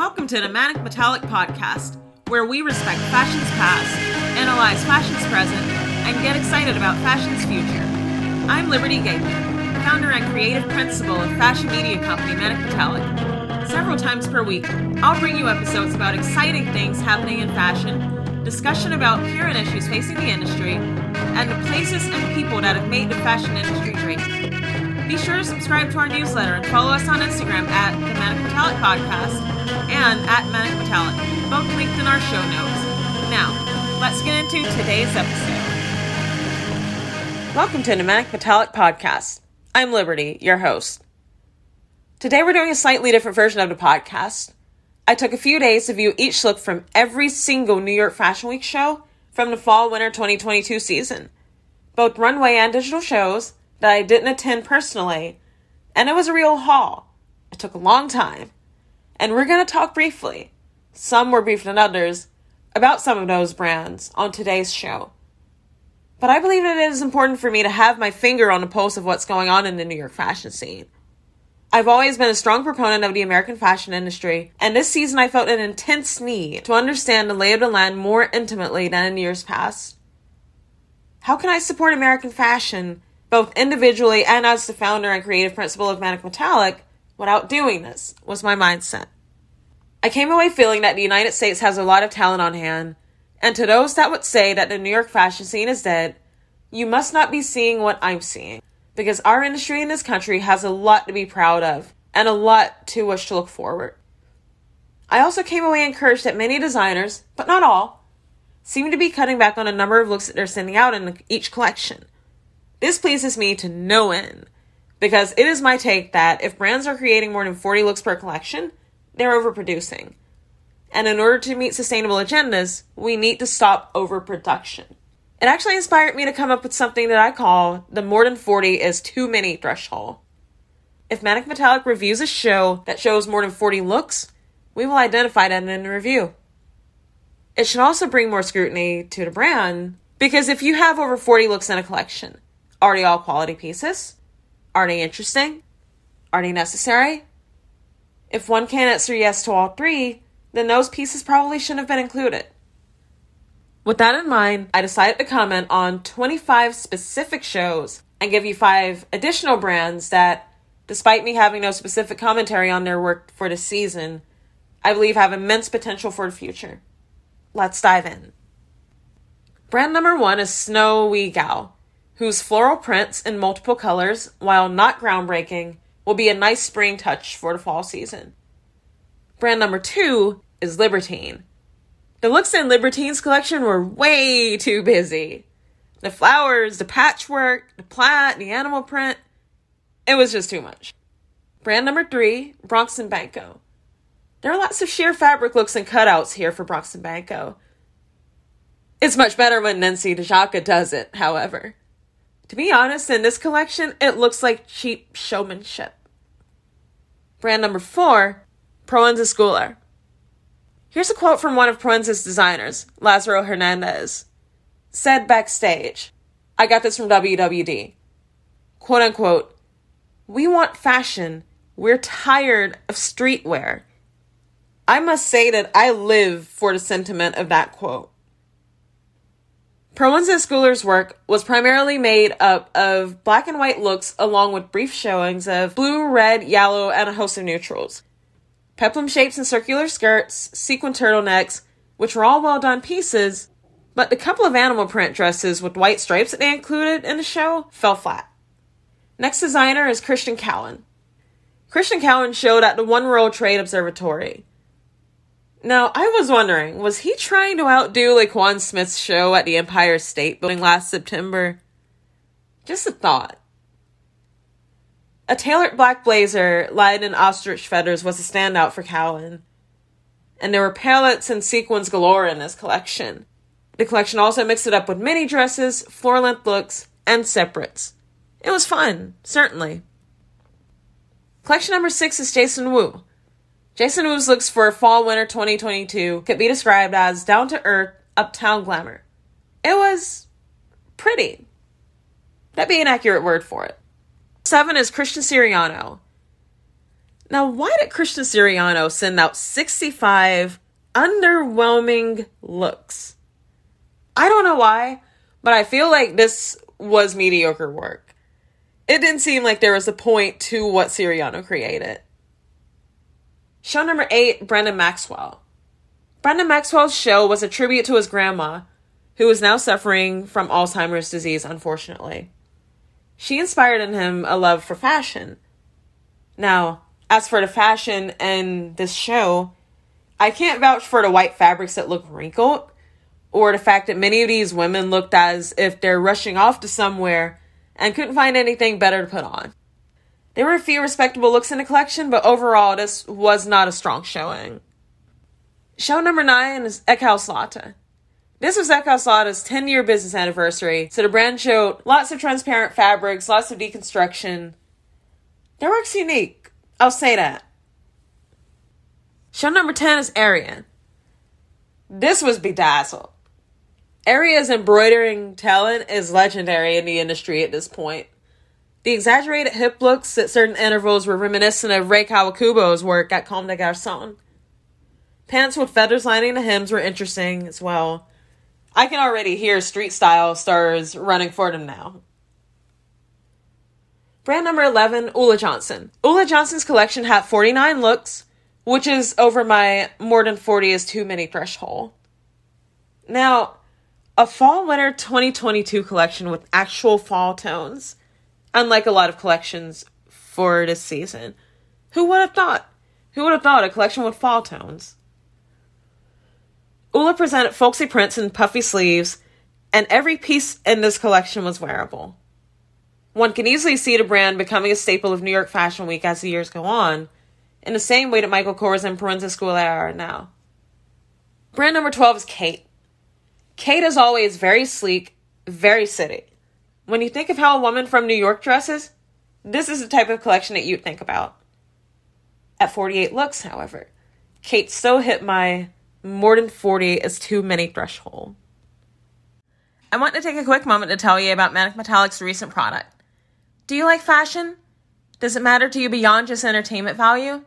Welcome to the Manic Metallic Podcast, where we respect fashion's past, analyze fashion's present, and get excited about fashion's future. I'm Liberty Gateman, founder and creative principal of fashion media company Manic Metallic. Several times per week, I'll bring you episodes about exciting things happening in fashion, discussion about current issues facing the industry, and the places and people that have made the fashion industry great. Be sure to subscribe to our newsletter and follow us on Instagram at the Manic Metallic Podcast and at Manic Metallic, both linked in our show notes. Now, let's get into today's episode. Welcome to the Manic Metallic Podcast. I'm Liberty, your host. Today we're doing a slightly different version of the podcast. I took a few days to view each look from every single New York Fashion Week show from the fall winter 2022 season, both runway and digital shows that I didn't attend personally, and it was a real haul. It took a long time, and we're going to talk briefly, some more brief than others, about some of those brands on today's show. But I believe that it is important for me to have my finger on the pulse of what's going on in the New York fashion scene. I've always been a strong proponent of the American fashion industry, and this season I felt an intense need to understand the lay of the land more intimately than in years past. How can I support American fashion both individually and as the founder and creative principal of Manic Metallic, without doing this, was my mindset. I came away feeling that the United States has a lot of talent on hand, and to those that would say that the New York fashion scene is dead, you must not be seeing what I'm seeing, because our industry in this country has a lot to be proud of and a lot to which to look forward. I also came away encouraged that many designers, but not all, seem to be cutting back on a number of looks that they're sending out in each collection. This pleases me to no end because it is my take that if brands are creating more than 40 looks per collection, they're overproducing. And in order to meet sustainable agendas, we need to stop overproduction. It actually inspired me to come up with something that I call the more than 40 is too many threshold. If Manic Metallic reviews a show that shows more than 40 looks, we will identify that in the review. It should also bring more scrutiny to the brand because if you have over 40 looks in a collection, are they all quality pieces? Are they interesting? Are they necessary? If one can't answer yes to all three, then those pieces probably shouldn't have been included. With that in mind, I decided to comment on 25 specific shows and give you five additional brands that, despite me having no specific commentary on their work for the season, I believe have immense potential for the future. Let's dive in. Brand number one is Snow Xue Gao whose floral prints in multiple colors, while not groundbreaking, will be a nice spring touch for the fall season. Brand number two is Libertine. The looks in Libertine's collection were way too busy. The flowers, the patchwork, the plaid, the animal print, it was just too much. Brand number three, Bronx and Banco. There are lots of sheer fabric looks and cutouts here for Bronx and Banco. It's much better when Nensi Dojaka does it, however. To be honest, in this collection, it looks like cheap showmanship. Brand number four, Proenza Schouler. Here's a quote from one of Proenza's designers, Lazaro Hernandez. Said backstage, I got this from WWD. Quote unquote, we want fashion. We're tired of streetwear. I must say that I live for the sentiment of that quote. Proenza Schouler's work was primarily made up of black and white looks along with brief showings of blue, red, yellow, and a host of neutrals. Peplum shapes and circular skirts, sequin turtlenecks, which were all well done pieces, but the couple of animal print dresses with white stripes that they included in the show fell flat. Next designer is Christian Cowan. Christian Cowan showed at the One World Trade Observatory. Now, I was wondering, was he trying to outdo Laquan Smith's show at the Empire State Building last September? Just a thought. A tailored black blazer lined in ostrich feathers was a standout for Cowan. And there were paillettes and sequins galore in this collection. The collection also mixed it up with mini dresses, floor length looks, and separates. It was fun, certainly. Collection number six is Jason Wu. Jason Wu's looks for fall winter 2022 could be described as down to earth uptown glamour. It was pretty. That'd be an accurate word for it. Seven is Christian Siriano. Now, why did Christian Siriano send out 65 underwhelming looks? I don't know why, but I feel like this was mediocre work. It didn't seem like there was a point to what Siriano created. Show number eight Brandon Maxwell. Brandon Maxwell's show was a tribute to his grandma, who is now suffering from Alzheimer's disease, unfortunately. She inspired in him a love for fashion. Now, as for the fashion in this show, I can't vouch for the white fabrics that look wrinkled, or the fact that many of these women looked as if they're rushing off to somewhere and couldn't find anything better to put on. There were a few respectable looks in the collection, but overall, this was not a strong showing. Show number nine is Eckhaus Latta. This was Eckhaus Latta's 10 year business anniversary, so the brand showed lots of transparent fabrics, lots of deconstruction. Their work's unique, I'll say that. Show number 10 is Area. This was bedazzled. Area's embroidering talent is legendary in the industry at this point. The exaggerated hip looks at certain intervals were reminiscent of Rei Kawakubo's work at Comme des Garçons. Pants with feathers lining the hems were interesting as well. I can already hear street style stars running for them now. Brand number 11, Ulla Johnson. Ulla Johnson's collection had 49 looks, which is over my more than 40 is too many threshold. Now, a fall winter 2022 collection with actual fall tones, unlike a lot of collections for this season. Who would have thought? Who would have thought a collection with fall tones? Ulla presented folksy prints and puffy sleeves, and every piece in this collection was wearable. One can easily see the brand becoming a staple of New York Fashion Week as the years go on, in the same way that Michael Kors and Proenza Schouler are now. Brand number 12 is Khaite. Khaite is always very sleek, very city. When you think of how a woman from New York dresses, this is the type of collection that you'd think about. At 48 looks, however, Khaite so hit my more than 40 is too many threshold. I want to take a quick moment to tell you about Manic Metallic's recent product. Do you like fashion? Does it matter to you beyond just entertainment value?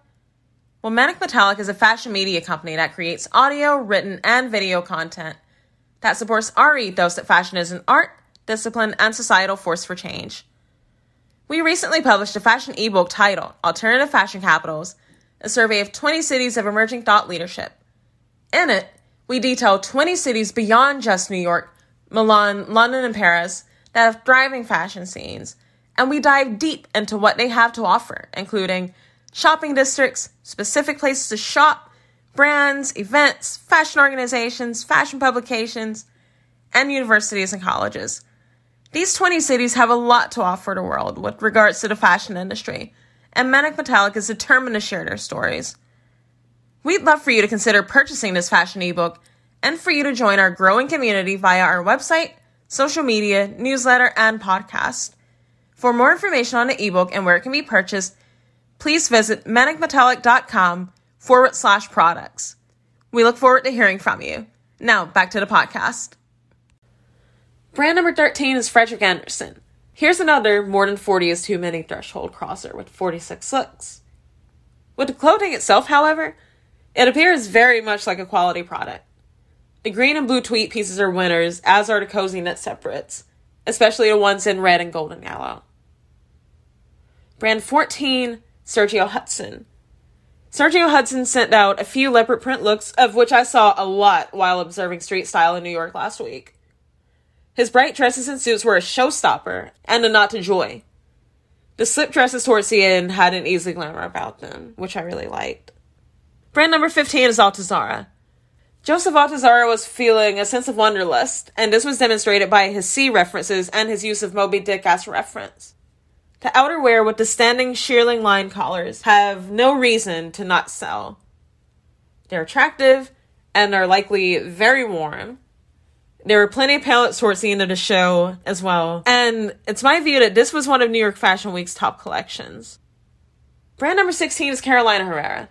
Well, Manic Metallic is a fashion media company that creates audio, written, and video content that supports our ethos that fashion is an art, discipline, and societal force for change. We recently published a fashion ebook titled Alternative Fashion Capitals, a survey of 20 cities of emerging thought leadership. In it, we detail 20 cities beyond just New York, Milan, London, and Paris that have thriving fashion scenes, and we dive deep into what they have to offer, including shopping districts, specific places to shop, brands, events, fashion organizations, fashion publications, and universities and colleges. These 20 cities have a lot to offer the world with regards to the fashion industry, and Manic Metallic is determined to share their stories. We'd love for you to consider purchasing this fashion ebook and for you to join our growing community via our website, social media, newsletter, and podcast. For more information on the ebook and where it can be purchased, please visit manicmetallic.com forward slash products. We look forward to hearing from you. Now, back to the podcast. Brand number 13 is Frederick Anderson. Here's another more than 40 is too many threshold crosser with 46 looks. With the clothing itself, however, it appears very much like a quality product. The green and blue tweed pieces are winners, as are the cozy knit separates, especially the ones in red and golden yellow. Brand 14, Sergio Hudson. Sergio Hudson sent out a few leopard print looks, of which I saw a lot while observing street style in New York last week. His bright dresses and suits were a showstopper and a nod to joy. The slip dresses towards the end had an easy glamour about them, which I really liked. Brand number 15 is Altuzarra. Joseph Altuzarra was feeling a sense of wanderlust, and this was demonstrated by his sea references and his use of Moby Dick as reference. The outerwear with the standing shearling line collars have no reason to not sell. They're attractive and are likely very warm. There were plenty of paillettes towards the end of the show as well, and it's my view that this was one of New York Fashion Week's top collections. Brand number 16 is Carolina Herrera.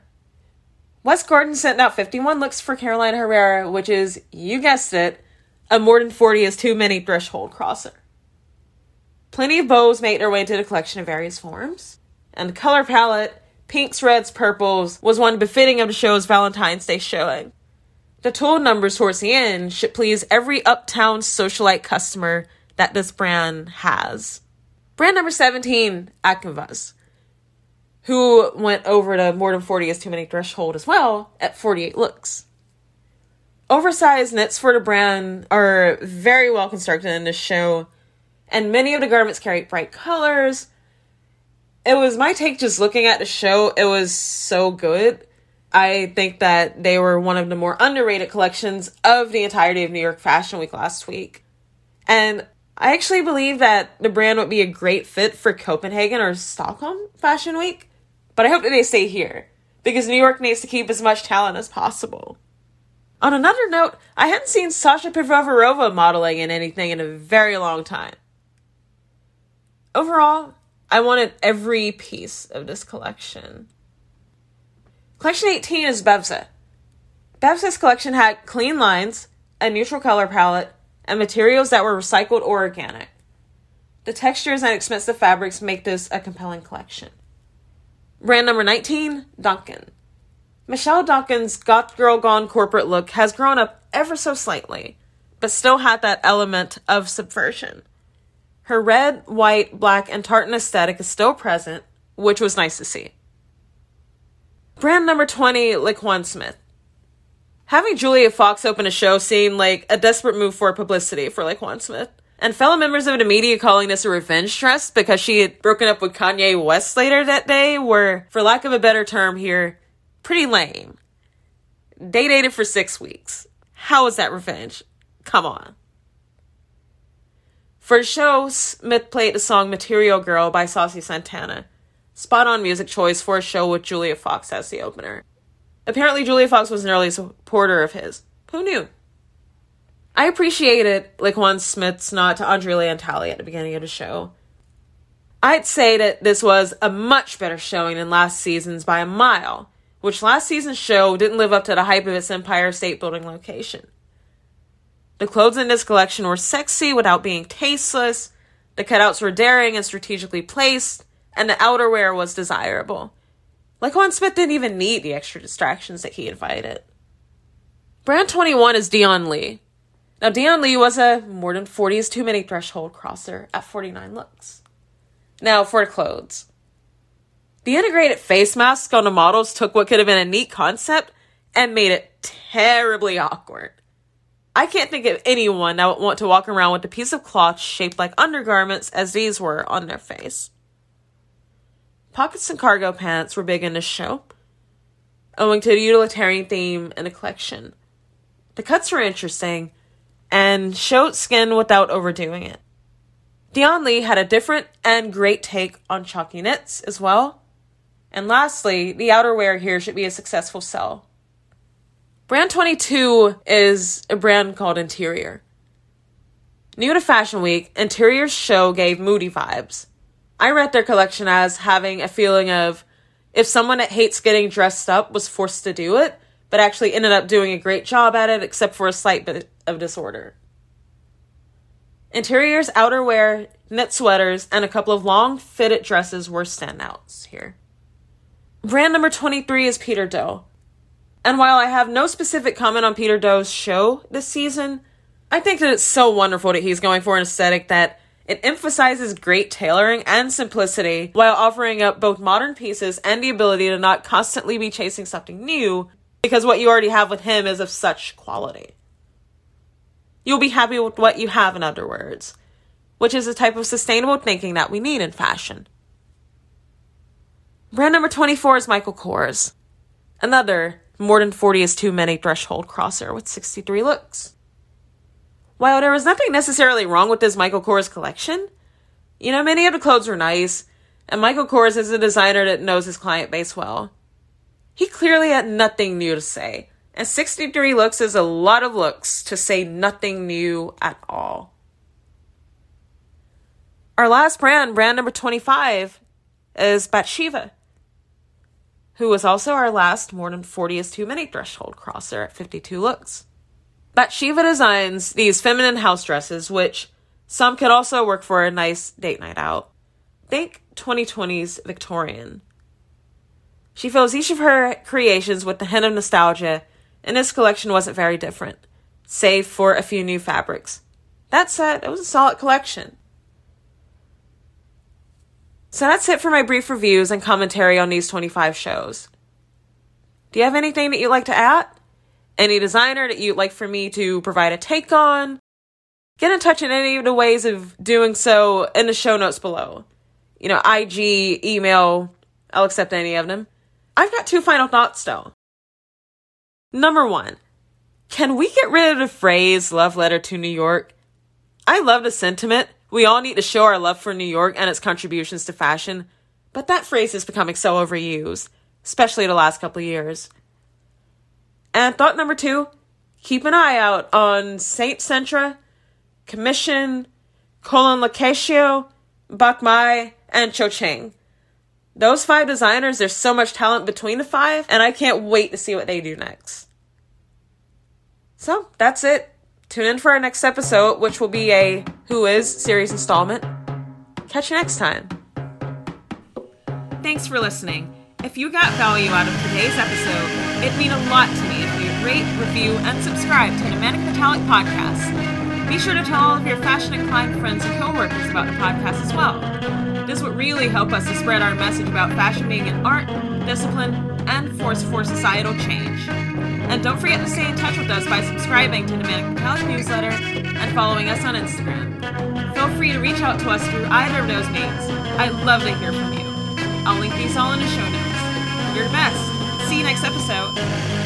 Wes Gordon sent out 51 looks for Carolina Herrera, which is, you guessed it, a more than 40 is too many threshold crosser. Plenty of bows made their way into the collection in various forms, and the color palette pinks, reds, purples was one befitting of the show's Valentine's Day showing. The total numbers towards the end should please every uptown socialite customer that this brand has. Brand number 17, Akinvaz, who went over to more than 40 is too many threshold as well at 48 looks. Oversized knits for the brand are very well constructed in this show, and many of the garments carry bright colors. It was my take just looking at the show, it was so good I think that they were one of the more underrated collections of the entirety of New York Fashion Week last week. And I actually believe that the brand would be a great fit for Copenhagen or Stockholm Fashion Week. But I hope that they stay here because New York needs to keep as much talent as possible. On another note, I hadn't seen Sasha Pivovarova modeling in anything in a very long time. Overall, I wanted every piece of this collection. Collection 18 is Bevza. Bevza's collection had clean lines, a neutral color palette, and materials that were recycled or organic. The textures and expensive fabrics make this a compelling collection. Brand number 19, Duncan. Michelle Duncan's Goth Girl Gone corporate look has grown up ever so slightly, but still had that element of subversion. Her red, white, black, and tartan aesthetic is still present, which was nice to see. Brand number 20, Laquan Smith. Having Julia Fox open a show seemed like a desperate move for publicity for Laquan Smith. And fellow members of the media calling this a revenge dress because she had broken up with Kanye West later that day were, for lack of a better term here, pretty lame. They dated for six weeks. How is that revenge? Come on. For the show, Smith played the song Material Girl by Saucy Santana, Spot on music choice for a show with Julia Fox as the opener. Apparently, Julia Fox was an early supporter of his. Who knew? I appreciated Laquan Smith's nod to Andre Leon at the beginning of the show. I'd say that this was a much better showing than last season's by a mile, which last season's show didn't live up to the hype of its Empire State Building location. The clothes in this collection were sexy without being tasteless, the cutouts were daring and strategically placed, and the outerwear was desirable. Laquan Smith didn't even need the extra distractions that he invited. Brand 21 is Dion Lee. Now, Dion Lee was a more than 40 is too many threshold crosser at 49 looks. Now, for clothes. The integrated face mask on the models took what could have been a neat concept and made it terribly awkward. I can't think of anyone that would want to walk around with a piece of cloth shaped like undergarments as these were on their face. Pockets and cargo pants were big in this show, owing to the utilitarian theme in the collection. The cuts were interesting and showed skin without overdoing it. Dion Lee had a different and great take on chalky knits as well. And lastly, the outerwear here should be a successful sell. Brand 22 is a brand called Interior. New to Fashion Week, Interior's show gave moody vibes. I read their collection as having a feeling of if someone that hates getting dressed up was forced to do it, but actually ended up doing a great job at it, except for a slight bit of disorder. Interiors, outerwear, knit sweaters, and a couple of long fitted dresses were standouts here. Brand number 23 is Peter Do. And while I have no specific comment on Peter Do's show this season, I think that it's so wonderful that he's going for an aesthetic that it emphasizes great tailoring and simplicity while offering up both modern pieces and the ability to not constantly be chasing something new because what you already have with him is of such quality. You'll be happy with what you have, in other words, which is a type of sustainable thinking that we need in fashion. Brand number 24 is Michael Kors. Another more than 40 is too many threshold crosser with 63 looks. While there was nothing necessarily wrong with this Michael Kors collection, you know, many of the clothes were nice, and Michael Kors is a designer that knows his client base well. He clearly had nothing new to say, and 63 looks is a lot of looks to say nothing new at all. Our last brand, brand number 25, is Batsheva, who was also our last more than 40 is too many threshold crosser at 52 looks. Batsheva designs these feminine house dresses, which some could also work for a nice date night out. Think 2020's Victorian. She fills each of her creations with the hint of nostalgia, and this collection wasn't very different, save for a few new fabrics. That said, it was a solid collection. So that's it for my brief reviews and commentary on these 25 shows. Do you have anything that you'd like to add? Any designer that you'd like for me to provide a take on? Get in touch in any of the ways of doing so in the show notes below. You know, IG, email, I'll accept any of them. I've got two final thoughts though. Number one, can we get rid of the phrase love letter to New York? I love the sentiment. We all need to show our love for New York and its contributions to fashion, but that phrase is becoming so overused, especially the last couple years. And thought number two, keep an eye out on Saint Sintra, Commission, Colin LoCascio, Bakmai, and Cho Chang. Those five designers, there's so much talent between the five, and I can't wait to see what they do next. So that's it. Tune in for our next episode, which will be a Who Is series installment. Catch you next time. Thanks for listening. If you got value out of today's episode, it'd mean a lot to me if you'd rate, review, and subscribe to the Manic Metallic Podcast. Be sure to tell all of your fashion inclined friends and coworkers about the podcast as well. This would really help us to spread our message about fashion being an art, discipline, and force for societal change. And don't forget to stay in touch with us by subscribing to the Manic Metallic newsletter and following us on Instagram. Feel free to reach out to us through either of those means. I'd love to hear from you. I'll link these all in the show notes. You're best. See you next episode.